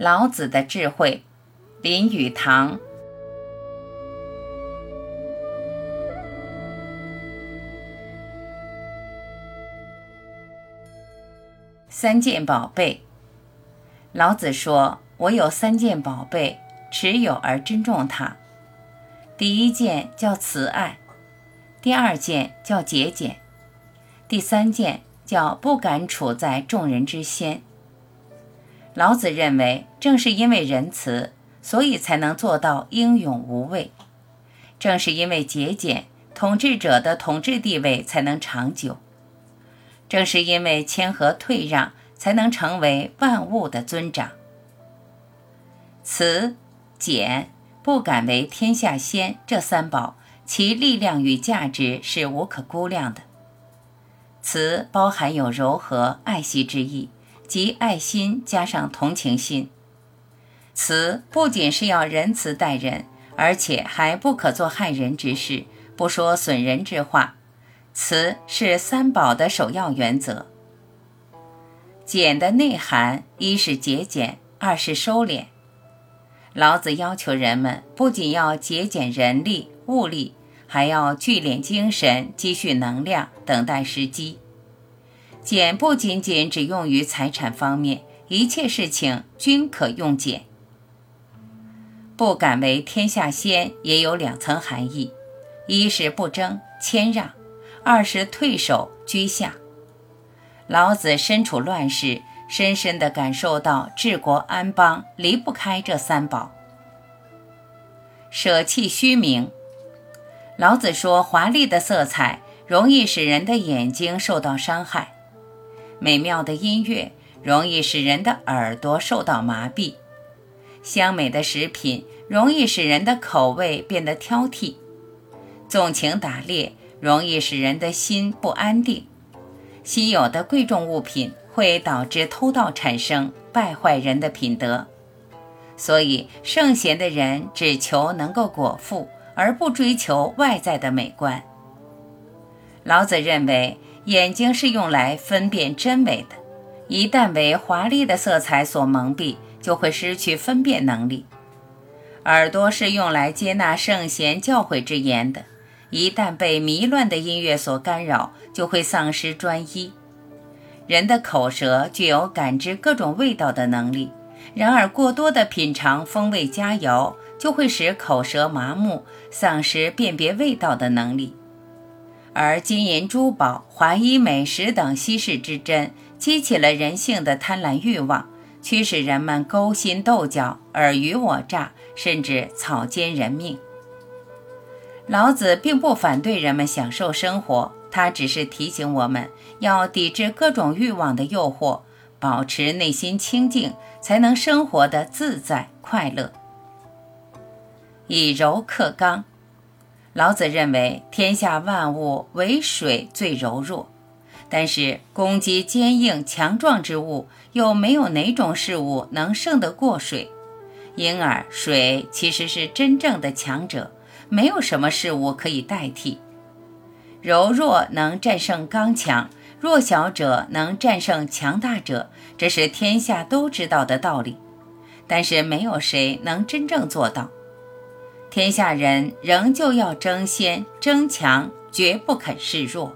老子的智慧，林语堂。三件宝贝。老子说：“我有三件宝贝，持有而珍重它。第一件叫慈爱，第二件叫节俭，第三件叫不敢处在众人之先。”老子认为，正是因为仁慈，所以才能做到英勇无畏；正是因为节俭，统治者的统治地位才能长久；正是因为谦和退让，才能成为万物的尊长。慈、俭、不敢为天下先，这三宝，其力量与价值是无可估量的。慈包含有柔和、爱惜之意。即爱心加上同情心，慈不仅是要仁慈待人，而且还不可做害人之事，不说损人之话。慈是三宝的首要原则。俭的内涵，一是节俭，二是收敛。老子要求人们不仅要节俭人力物力，还要聚敛精神，积蓄能量，等待时机。俭不仅仅只用于财产方面，一切事情均可用俭。不敢为天下先，也有两层含义：一是不争谦让，二是退守居下。老子身处乱世，深深地感受到治国安邦离不开这三宝。舍弃虚名。老子说，华丽的色彩容易使人的眼睛受到伤害。美妙的音乐容易使人的耳朵受到麻痹，香美的食品容易使人的口味变得挑剔，纵情打猎容易使人的心不安定，稀有的贵重物品会导致偷盗产生，败坏人的品德。所以，圣贤的人只求能够果腹，而不追求外在的美观。老子认为。眼睛是用来分辨真伪的，一旦为华丽的色彩所蒙蔽，就会失去分辨能力。耳朵是用来接纳圣贤教诲之言的，一旦被迷乱的音乐所干扰，就会丧失专一。人的口舌具有感知各种味道的能力，然而过多的品尝风味佳肴，就会使口舌麻木，丧失辨别味道的能力。而金银珠宝、华衣美食等稀世之珍，激起了人性的贪婪欲望，驱使人们勾心斗角、尔虞我诈，甚至草菅人命。老子并不反对人们享受生活，他只是提醒我们要抵制各种欲望的诱惑，保持内心清净，才能生活的自在快乐。以柔克刚。老子认为，天下万物唯水最柔弱，但是攻击坚硬强壮之物，又没有哪种事物能胜得过水。因而，水其实是真正的强者，没有什么事物可以代替。柔弱能战胜刚强，弱小者能战胜强大者，这是天下都知道的道理。但是，没有谁能真正做到。天下人仍旧要争先争强，绝不肯示弱。